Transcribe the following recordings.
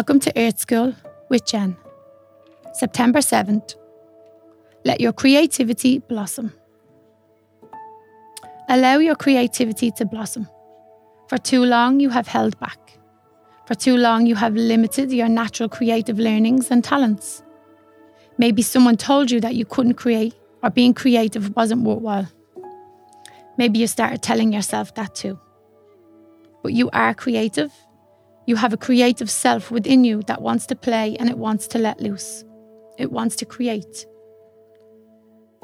Welcome to Earth School with Jen. September 7th. Let your creativity blossom. Allow your creativity to blossom. For too long, you have held back. For too long, you have limited your natural creative learnings and talents. Maybe someone told you that you couldn't create or being creative wasn't worthwhile. Maybe you started telling yourself that too. But you are creative you have a creative self within you that wants to play and it wants to let loose. It wants to create.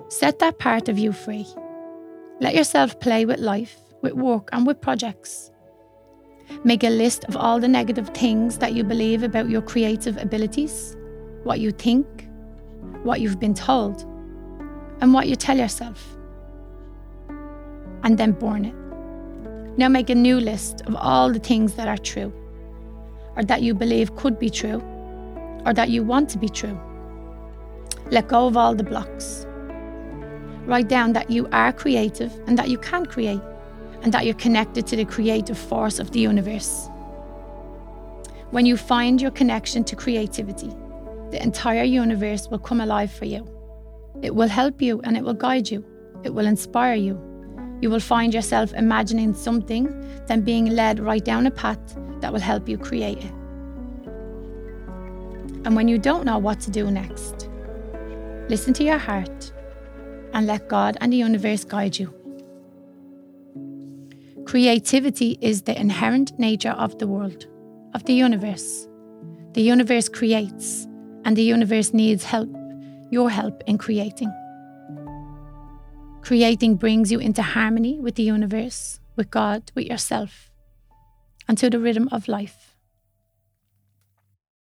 Set that part of you free. Let yourself play with life, with work, and with projects. Make a list of all the negative things that you believe about your creative abilities, what you think, what you've been told, and what you tell yourself. And then burn it. Now make a new list of all the things that are true or that you believe could be true, or that you want to be true. Let go of all the blocks. Write down that you are creative and that you can create, and that you're connected to the creative force of the universe. When you find your connection to creativity, the entire universe will come alive for you. It will help you and it will guide you. It will inspire you. You will find yourself imagining something, then being led right down a path that will help you create it. And when you don't know what to do next, listen to your heart and let God and the universe guide you. Creativity is the inherent nature of the world, of the universe. The universe creates, and the universe needs help, your help in creating. Creating brings you into harmony with the universe, with God, with yourself and to the rhythm of life.